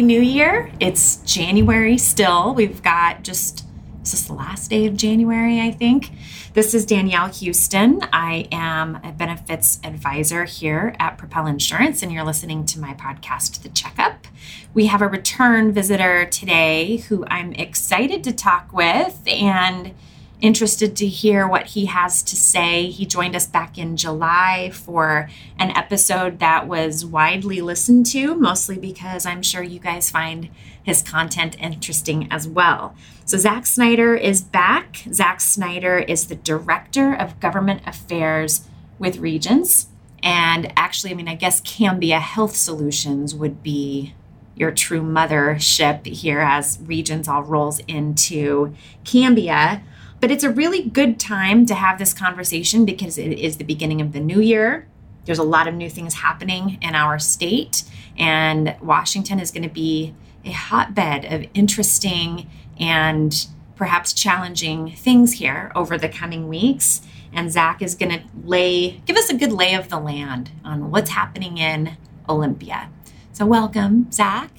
Happy New Year. It's January still. We've got just, is this the last day of January, I think? This is Danielle Houston. I am a benefits advisor here at Propel Insurance, and you're listening to my podcast, The Checkup. We have a return visitor today who I'm excited to talk with and interested to hear what he has to say. He joined us back in July for an episode that was widely listened to, mostly because I'm sure you guys find his content interesting as well. So, Zach Snyder is back. Zach Snyder is the Director of Government Affairs with Regence. And actually, I mean, I guess Cambia Health Solutions would be your true mothership here as Regence all rolls into Cambia. But it's a really good time to have this conversation because it is the beginning of the new year. There's a lot of new things happening in our state, and Washington is going to be a hotbed of interesting and perhaps challenging things here over the coming weeks. And Zach is going to lay, give us a good lay of the land on what's happening in Olympia. So, welcome, Zach.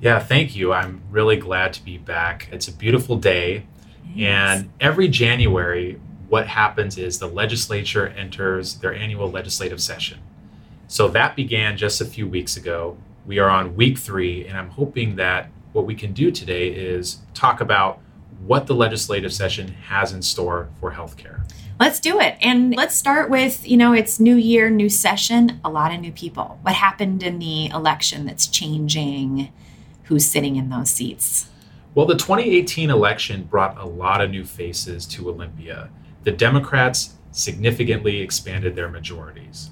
Yeah, thank you. I'm really glad to be back. It's a beautiful day. And every January, what happens is the legislature enters their annual legislative session. So that began just a few weeks ago. We are on week three, and I'm hoping that what we can do today is talk about what the legislative session has in store for healthcare. Let's do it. And let's start with, you know, it's new year, new session, a lot of new people. What happened in the election that's changing who's sitting in those seats? Well, the 2018 election brought a lot of new faces to Olympia. The Democrats significantly expanded their majorities.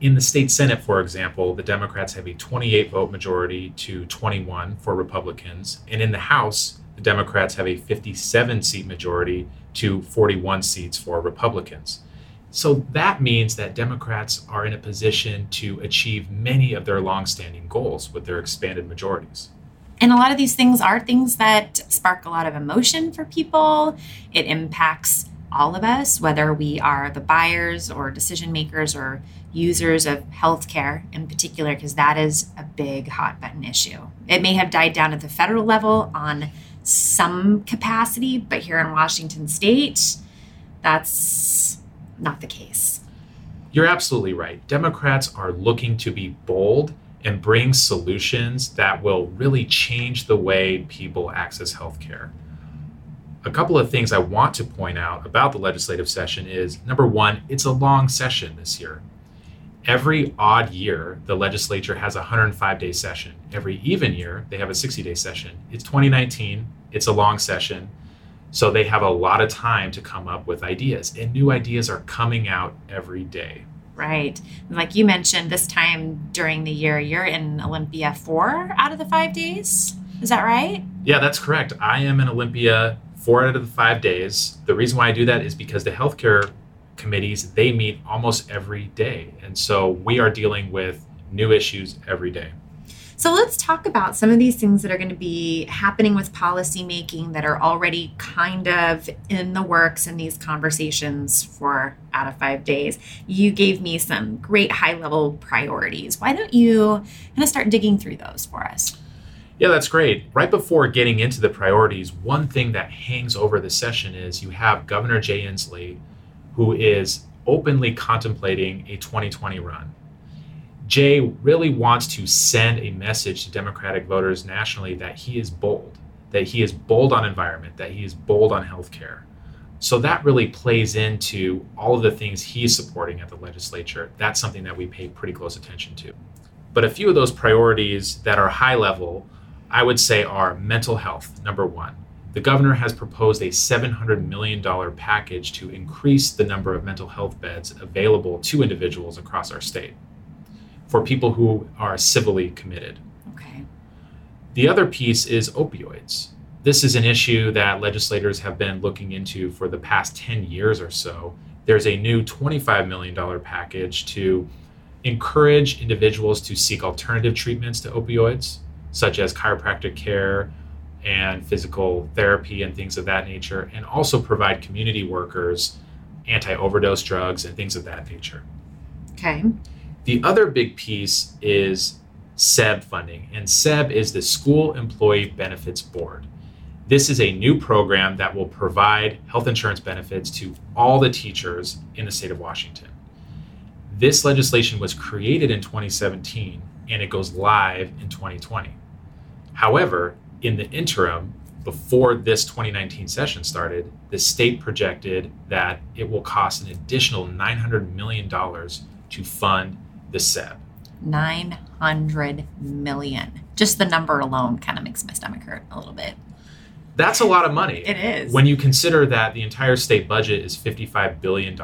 In the state Senate, for example, the Democrats have a 28 vote majority to 21 for Republicans. And in the House, the Democrats have a 57 seat majority to 41 seats for Republicans. So that means that Democrats are in a position to achieve many of their longstanding goals with their expanded majorities. And a lot of these things are things that spark a lot of emotion for people. It impacts all of us, whether we are the buyers or decision makers or users of healthcare in particular, because that is a big hot button issue. It may have died down at the federal level on some capacity, but here in Washington state, that's not the case. You're absolutely right. Democrats are looking to be bold and bring solutions that will really change the way people access healthcare. A couple of things I want to point out about the legislative session is number one, it's a long session this year. Every odd year, the legislature has a 105 day session. Every even year, they have a 60 day session. It's 2019, it's a long session. So they have a lot of time to come up with ideas, and new ideas are coming out every day. Right. Like you mentioned, this time during the year, you're in Olympia four out of the five days. Is that right? Yeah, that's correct. I am in Olympia four out of the five days. The reason why I do that is because the healthcare committees they meet almost every day, and so we are dealing with new issues every day. So let's talk about some of these things that are going to be happening with policymaking that are already kind of in the works in these conversations for out of five days. You gave me some great high level priorities. Why don't you kind of start digging through those for us? Yeah, that's great. Right before getting into the priorities, one thing that hangs over the session is you have Governor Jay Inslee, who is openly contemplating a 2020 run. Jay really wants to send a message to Democratic voters nationally that he is bold, that he is bold on environment, that he is bold on healthcare. So that really plays into all of the things he's supporting at the legislature. That's something that we pay pretty close attention to. But a few of those priorities that are high level, I would say, are mental health, number one. The governor has proposed a $700 million package to increase the number of mental health beds available to individuals across our state for people who are civilly committed. Okay. The other piece is opioids. This is an issue that legislators have been looking into for the past 10 years or so. There's a new $25 million package to encourage individuals to seek alternative treatments to opioids, such as chiropractic care and physical therapy and things of that nature, and also provide community workers anti overdose drugs and things of that nature. Okay. The other big piece is SEB funding. And SEB is the School Employee Benefits Board. This is a new program that will provide health insurance benefits to all the teachers in the state of Washington. This legislation was created in 2017 and it goes live in 2020. However, in the interim, before this 2019 session started, the state projected that it will cost an additional $900 million to fund the SEB. 900 million. Just the number alone kind of makes my stomach hurt a little bit. That's a lot of money. It is. When you consider that the entire state budget is $55 billion,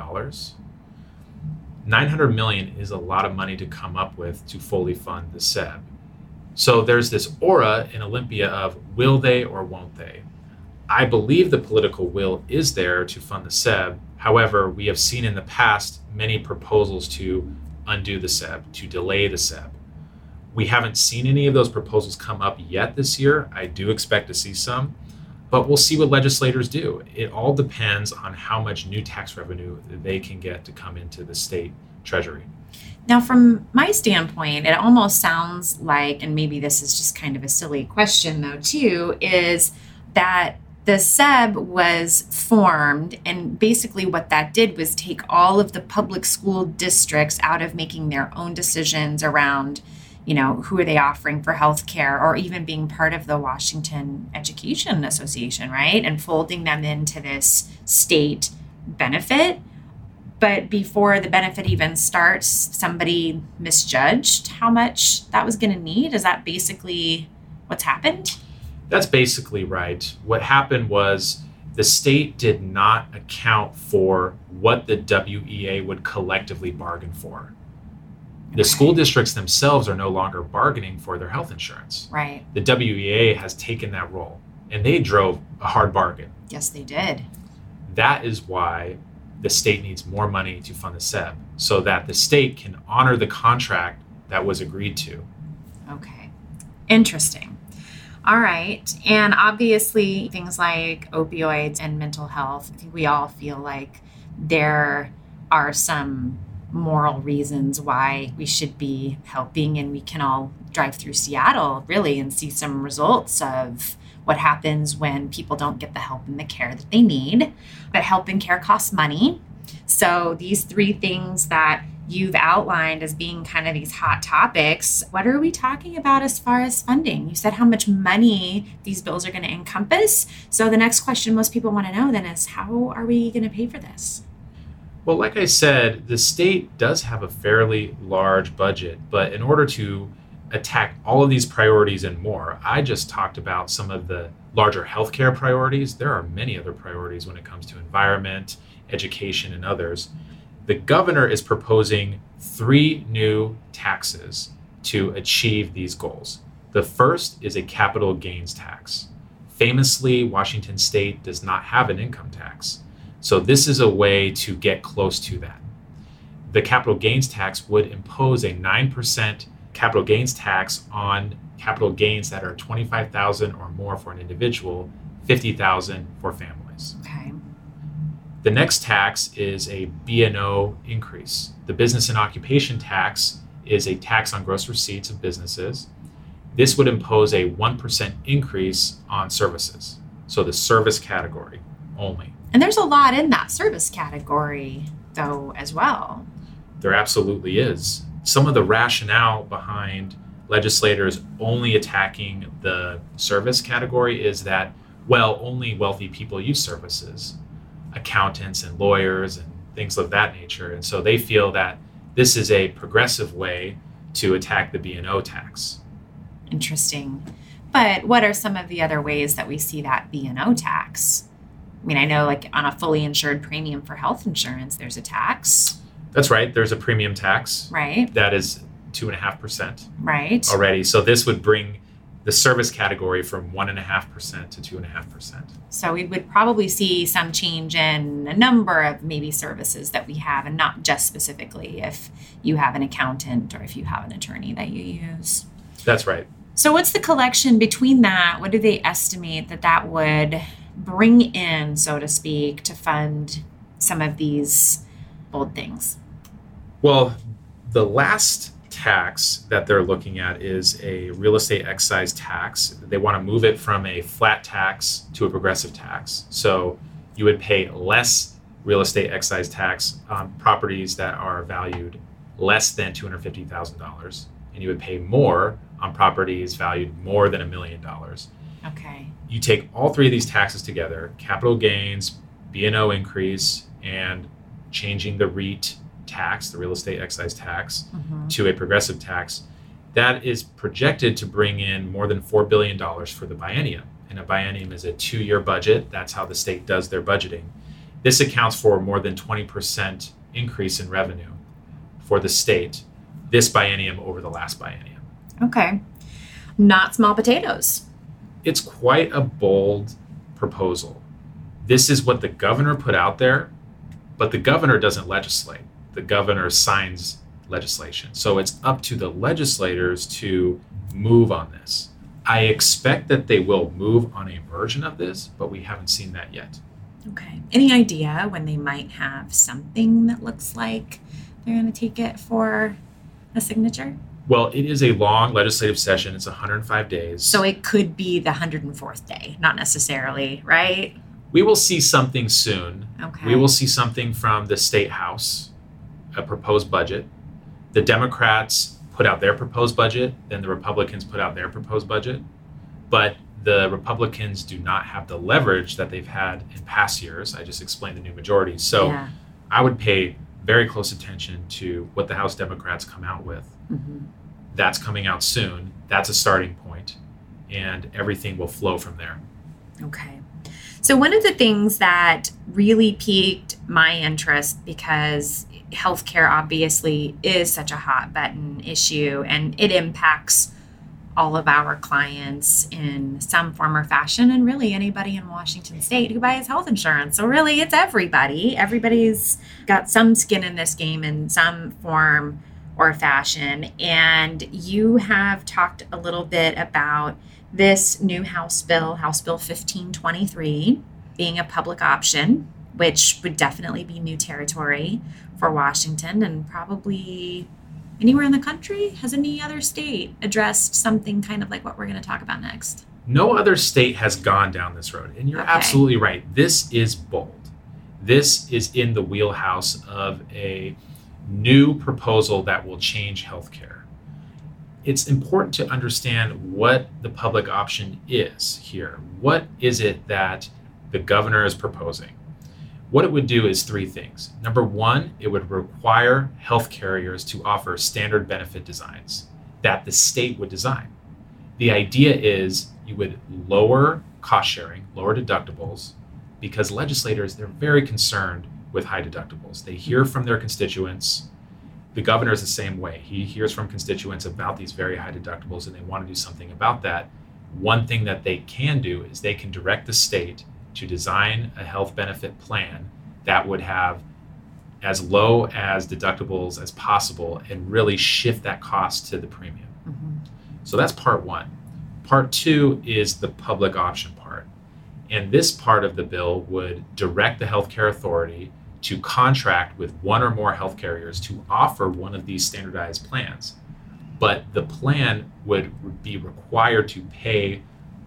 900 million is a lot of money to come up with to fully fund the SEB. So there's this aura in Olympia of will they or won't they? I believe the political will is there to fund the SEB. However, we have seen in the past many proposals to undo the SEB, to delay the SEB. We haven't seen any of those proposals come up yet this year. I do expect to see some but we'll see what legislators do. It all depends on how much new tax revenue they can get to come into the state treasury. Now, from my standpoint, it almost sounds like, and maybe this is just kind of a silly question though, too, is that the SEB was formed, and basically what that did was take all of the public school districts out of making their own decisions around you know, who are they offering for health care or even being part of the Washington Education Association, right? And folding them into this state benefit. But before the benefit even starts, somebody misjudged how much that was going to need. Is that basically what's happened? That's basically right. What happened was the state did not account for what the WEA would collectively bargain for the school districts themselves are no longer bargaining for their health insurance. Right. The WEA has taken that role and they drove a hard bargain. Yes, they did. That is why the state needs more money to fund the SEB so that the state can honor the contract that was agreed to. Okay. Interesting. All right. And obviously, things like opioids and mental health, I think we all feel like there are some moral reasons why we should be helping and we can all drive through Seattle really and see some results of what happens when people don't get the help and the care that they need. But help and care costs money. So these three things that you've outlined as being kind of these hot topics, what are we talking about as far as funding? You said how much money these bills are going to encompass. So the next question most people want to know then is how are we going to pay for this? Well, like I said, the state does have a fairly large budget, but in order to attack all of these priorities and more, I just talked about some of the larger healthcare priorities. There are many other priorities when it comes to environment, education, and others. The governor is proposing three new taxes to achieve these goals. The first is a capital gains tax. Famously, Washington state does not have an income tax. So this is a way to get close to that. The capital gains tax would impose a 9% capital gains tax on capital gains that are 25,000 or more for an individual, 50,000 for families. Okay. The next tax is a B&O increase. The business and occupation tax is a tax on gross receipts of businesses. This would impose a 1% increase on services. So the service category only. And there's a lot in that service category, though, as well. There absolutely is. Some of the rationale behind legislators only attacking the service category is that, well, only wealthy people use services, accountants and lawyers and things of that nature. And so they feel that this is a progressive way to attack the B&O tax. Interesting. But what are some of the other ways that we see that B&O tax? I mean, I know like on a fully insured premium for health insurance, there's a tax. That's right. There's a premium tax. Right. That is two and a half percent. Right. Already. So this would bring the service category from one and a half percent to two and a half percent. So we would probably see some change in a number of maybe services that we have, and not just specifically if you have an accountant or if you have an attorney that you use. That's right. So what's the collection between that? What do they estimate that that would bring in, so to speak, to fund some of these bold things? Well, the last tax that they're looking at is a real estate excise tax. They want to move it from a flat tax to a progressive tax. So you would pay less real estate excise tax on properties that are valued less than $250,000 and you would pay more on properties valued more than a million dollars. Okay. You take all three of these taxes together, capital gains, B&O increase and changing the REET tax, the real estate excise tax, Mhm. to a progressive tax, that is projected to bring in more than $4 billion for the biennium. And a biennium is a two year budget. That's how the state does their budgeting. This accounts for more than 20% increase in revenue for the state this biennium over the last biennium. Okay. Not small potatoes. It's quite a bold proposal. This is what the governor put out there, but the governor doesn't legislate. The governor signs legislation. So it's up to the legislators to move on this. I expect that they will move on a version of this, but we haven't seen that yet. Okay. Any idea when they might have something that looks like they're going to take it for a signature? Well, it is a long legislative session. It's 105 days. So it could be the 104th day, not necessarily, right? we will see something soon. Okay. We will see something from the state house, a proposed budget. The Democrats put out their proposed budget, then the Republicans put out their proposed budget. But the Republicans do not have the leverage that they've had in past years. I just explained the new majority. So yeah. I would pay very close attention to what the House Democrats come out with. Mhm. That's coming out soon. That's a starting point, and everything will flow from there. Okay. So, one of the things that really piqued my interest because healthcare obviously is such a hot button issue and it impacts all of our clients in some form or fashion, and really anybody in Washington state who buys health insurance. So, really, it's everybody. Everybody's got some skin in this game in some form or fashion. And you have talked a little bit about this new House bill, House Bill 1523, being a public option, which would definitely be new territory for Washington and probably anywhere in the country. Has any other state addressed something kind of like what we're going to talk about next? No other state has gone down this road. And you're Okay. absolutely right. This is bold. This is in the wheelhouse of a new proposal that will change healthcare. It's important to understand what the public option is here. What is it that the governor is proposing? What it would do is three things. Number one, it would require health carriers to offer standard benefit designs that the state would design. The idea is you would lower cost sharing, lower deductibles, because legislators, they're very concerned with high deductibles. They hear from their constituents. The governor is the same way. He hears from constituents about these very high deductibles and they want to do something about that. One thing that they can do is they can direct the state to design a health benefit plan that would have as low as deductibles as possible and really shift that cost to the premium. Mm-hmm. So that's part one. Part two is the public option part. And this part of the bill would direct the healthcare authority to contract with one or more health carriers to offer one of these standardized plans. But the plan would be required to pay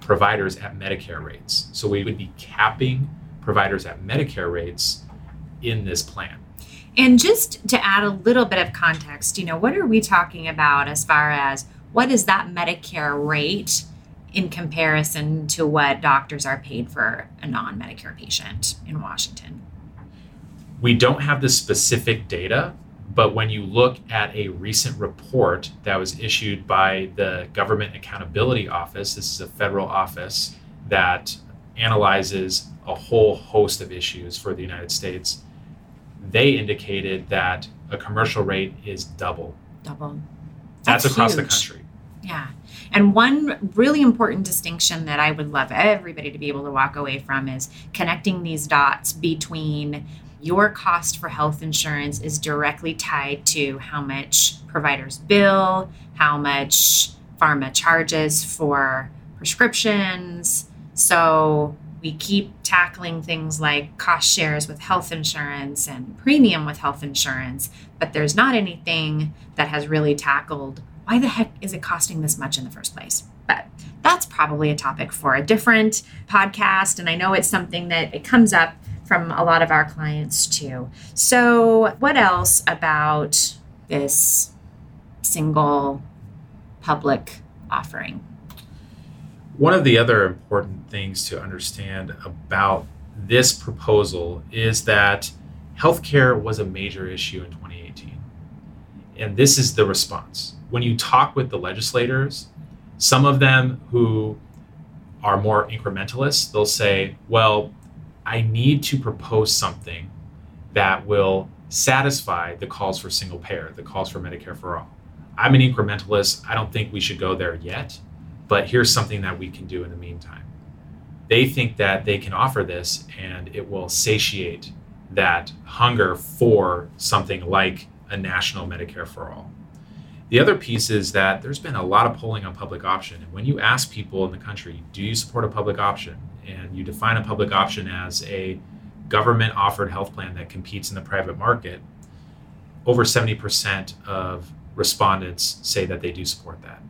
providers at Medicare rates. So we would be capping providers at Medicare rates in this plan. And just to add a little bit of context, you know, what are we talking about as far as what is that Medicare rate in comparison to what doctors are paid for a non Medicare patient in Washington? We don't have the specific data, but when you look at a recent report that was issued by the Government Accountability Office, this is a federal office that analyzes a whole host of issues for the United States. They indicated that a commercial rate is double. Double. That's, across the country. Yeah. And one really important distinction that I would love everybody to be able to walk away from is connecting these dots between your cost for health insurance is directly tied to how much providers bill, how much pharma charges for prescriptions. So we keep tackling things like cost shares with health insurance and premium with health insurance, but there's not anything that has really tackled why the heck is it costing this much in the first place? But that's probably a topic for a different podcast. And I know it's something that it comes up from a lot of our clients too. So, what else about this single public offering? One of the other important things to understand about this proposal is that healthcare was a major issue in 2018. And this is the response. When you talk with the legislators, some of them who are more incrementalists, they'll say, well, I need to propose something that will satisfy the calls for single payer, the calls for Medicare for all. I'm an incrementalist. I don't think we should go there yet but here's something that we can do in the meantime. They think that they can offer this and it will satiate that hunger for something like a national Medicare for all. The other piece is that there's been a lot of polling on public option. And when you ask people in the country, do you support a public option? And you define a public option as a government offered health plan that competes in the private market, over 70% of respondents say that they do support that.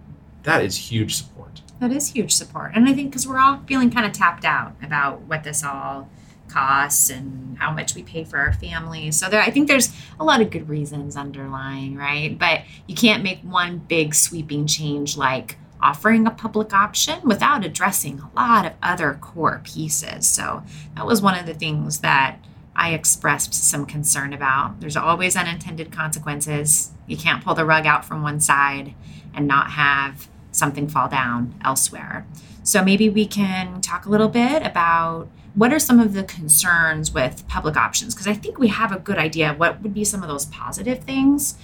That is huge support that is huge support. And I think because we're all feeling kind of tapped out about what this all costs and how much we pay for our families. So there I think there's a lot of good reasons underlying, right? But you can't make one big sweeping change like offering a public option without addressing a lot of other core pieces. So that was one of the things that I expressed some concern about. There's always unintended consequences. You can't pull the rug out from one side and not have something fall down elsewhere. So maybe we can talk a little bit about what are some of the concerns with public options? Because I think we have a good idea what would be some of those positive things.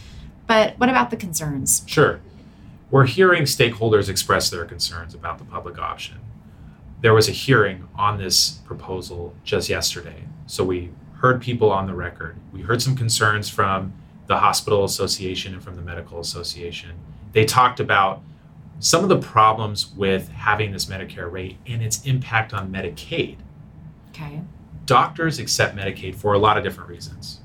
But what about the concerns? Sure. We're hearing stakeholders express their concerns about the public option. There was a hearing on this proposal just yesterday. So we heard people on the record. We heard some concerns from the Hospital Association and from the Medical Association. They talked about some of the problems with having this Medicare rate and its impact on Medicaid. Okay. Doctors accept Medicaid for a lot of different reasons.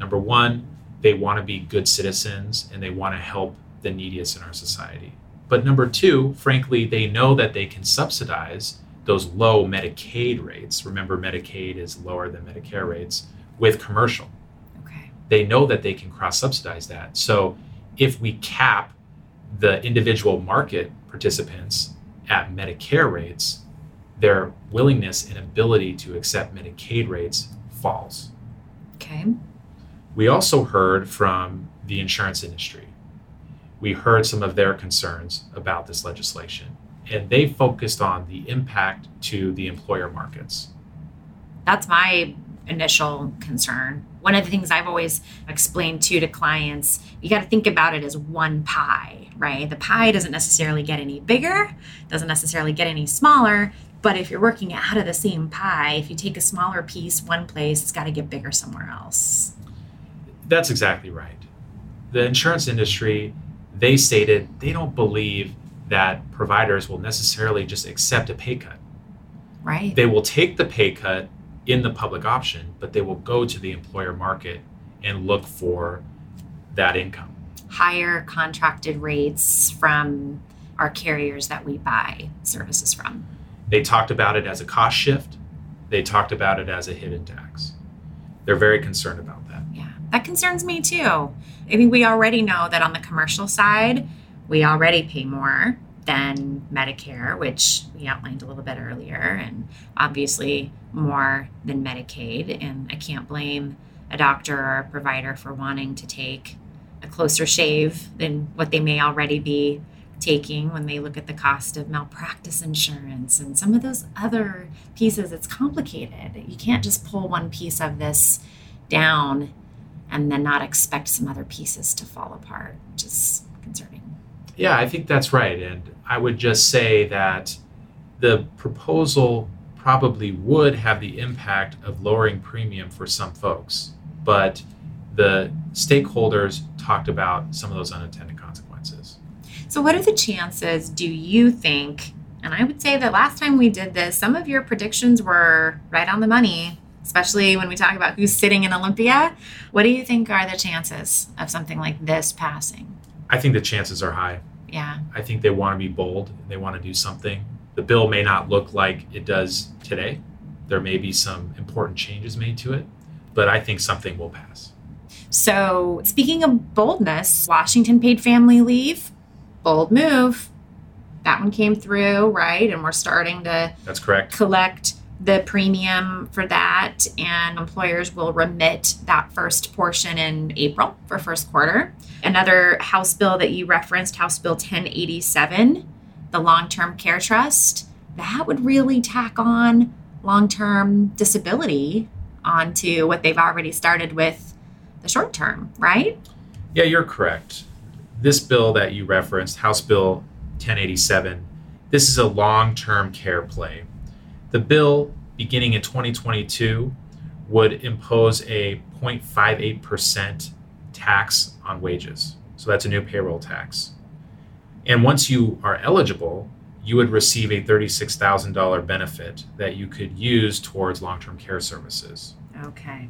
Number one, they want to be good citizens and they want to help the neediest in our society. But number two, frankly, they know that they can subsidize those low Medicaid rates. Remember, Medicaid is lower than Medicare rates with commercial. Okay. They know that they can cross subsidize that. So if we cap the individual market participants at Medicare rates, their willingness and ability to accept Medicaid rates falls. Okay. We also heard from the insurance industry. We heard some of their concerns about this legislation, and they focused on the impact to the employer markets. That's my initial concern. One of the things I've always explained to to clients, you got to think about it as one pie, right? The pie doesn't necessarily get any bigger, doesn't necessarily get any smaller, but if you're working out of the same pie, if you take a smaller piece one place, it's got to get bigger somewhere else. That's exactly right. The insurance industry, they stated they don't believe that providers will necessarily just accept a pay cut. Right. They will take the pay cut in the public option, but they will go to the employer market and look for that income. Higher contracted rates from our carriers that we buy services from. They talked about it as a cost shift, they talked about it as a hidden tax. They're very concerned about that. Concerns me too. I think we already know that on the commercial side, we already pay more than Medicare, which we outlined a little bit earlier, and obviously more than Medicaid. And I can't blame a doctor or a provider for wanting to take a closer shave than what they may already be taking when they look at the cost of malpractice insurance and some of those other pieces. It's complicated. You can't just pull one piece of this down and then not expect some other pieces to fall apart, which is concerning. Yeah, I think that's right. And I would just say that the proposal probably would have the impact of lowering premium for some folks, but the stakeholders talked about some of those unintended consequences. So, what are the chances, do you think, And I would say that last time we did this, some of your predictions were right on the money, especially when we talk about who's sitting in Olympia. What do you think are the chances of something like this passing? I think the chances are high. Yeah. I think they want to be bold. They want to do something. The bill may not look like it does today. There may be some important changes made to it, but I think something will pass. So, speaking of boldness, Washington paid family leave, bold move. That one came through, right? And we're starting to That's correct. collect the premium for that, and employers will remit that first portion in April for first quarter. Another House bill that you referenced, House Bill 1087, the long term care trust, that would really tack on long term disability onto what they've already started with the short term, right? Yeah, you're correct. This bill that you referenced, House Bill 1087, this is a long term care play. The bill, beginning in 2022, would impose a 0.58% tax on wages. So that's a new payroll tax. And once you are eligible, you would receive a $36,000 benefit that you could use towards long term care services. Okay.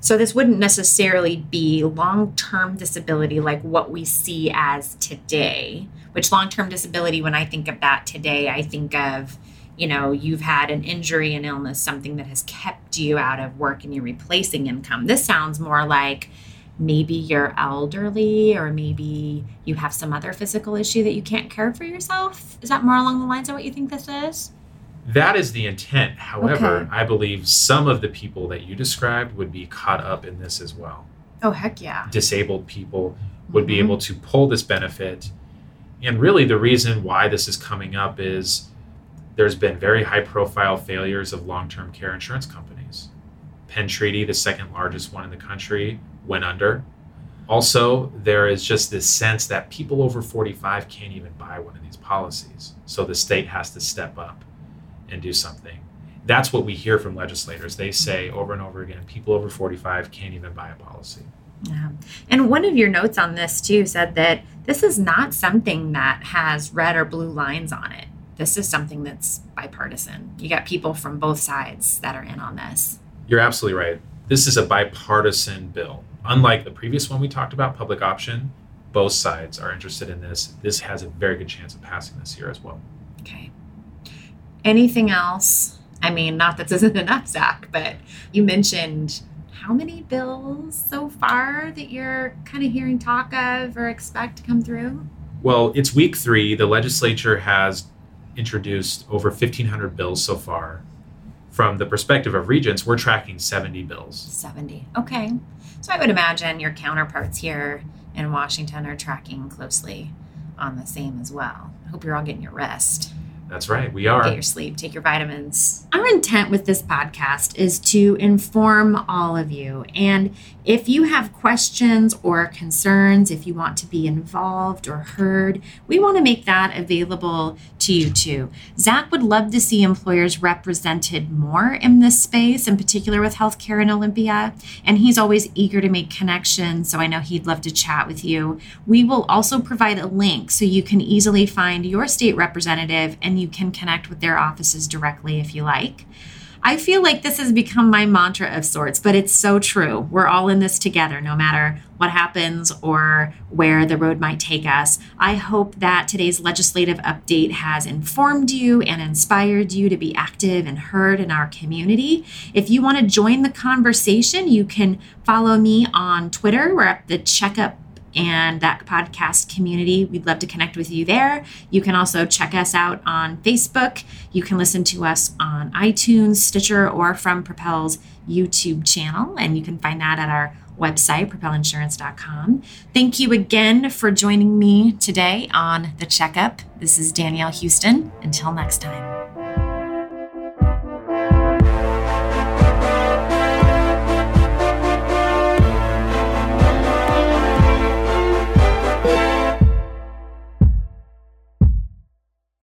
So this wouldn't necessarily be long-term disability like what we see as today. Which long-term disability when I think of that today, I think of, you know, you've had an injury an illness, something that has kept you out of work and you're replacing income. This sounds more like maybe you're elderly or maybe you have some other physical issue that you can't care for yourself. Is that more along the lines of what you think this is? That is the intent. However, Okay. I believe some of the people that you described would be caught up in this as well. Oh heck yeah. Disabled people would be Mhm. able to pull this benefit. And really, the reason why this is coming up is there's been very high profile failures of long term care insurance companies. Penn Treaty, the second largest one in the country, went under. Also, there is just this sense that people over 45 can't even buy one of these policies. So the state has to step up and do something. That's what we hear from legislators. They say over and over again people over 45 can't even buy a policy. Yeah. And one of your notes on this too said that this is not something that has red or blue lines on it. This is something that's bipartisan. You got people from both sides that are in on this. You're absolutely right. This is a bipartisan bill. Unlike the previous one we talked about, public option, both sides are interested in this. This has a very good chance of passing this year as well. Okay. Anything else? I mean, not that this isn't enough, Zach, but you mentioned how many bills so far that you're kind of hearing talk of or expect to come through? Well, it's week three. The legislature has introduced over 1,500 bills so far. From the perspective of Regence, we're tracking 70 bills. 70. Okay. So I would imagine your counterparts here in Washington are tracking closely on the same as well. I hope you're all getting your rest. That's right, we are. Get your sleep, take your vitamins. Our intent with this podcast is to inform all of you. And if you have questions or concerns, if you want to be involved or heard, we want to make that available to you too. Zach would love to see employers represented more in this space, in particular with healthcare in Olympia. And he's always eager to make connections. So I know he'd love to chat with you. We will also provide a link so you can easily find your state representative and you can connect with their offices directly if you like. I feel like this has become my mantra of sorts, but it's so true. We're all in this together, no matter what happens or where the road might take us. I hope that today's legislative update has informed you and inspired you to be active and heard in our community. If you want to join the conversation, you can follow me on Twitter. We're at the Checkup and that podcast community. We'd love to connect with you there. You can also check us out on Facebook. You can listen to us on iTunes, Stitcher, or from Propel's YouTube channel. And you can find that at our website, propelinsurance.com. Thank you again for joining me today on The Checkup. This is Danielle Houston. Until next time.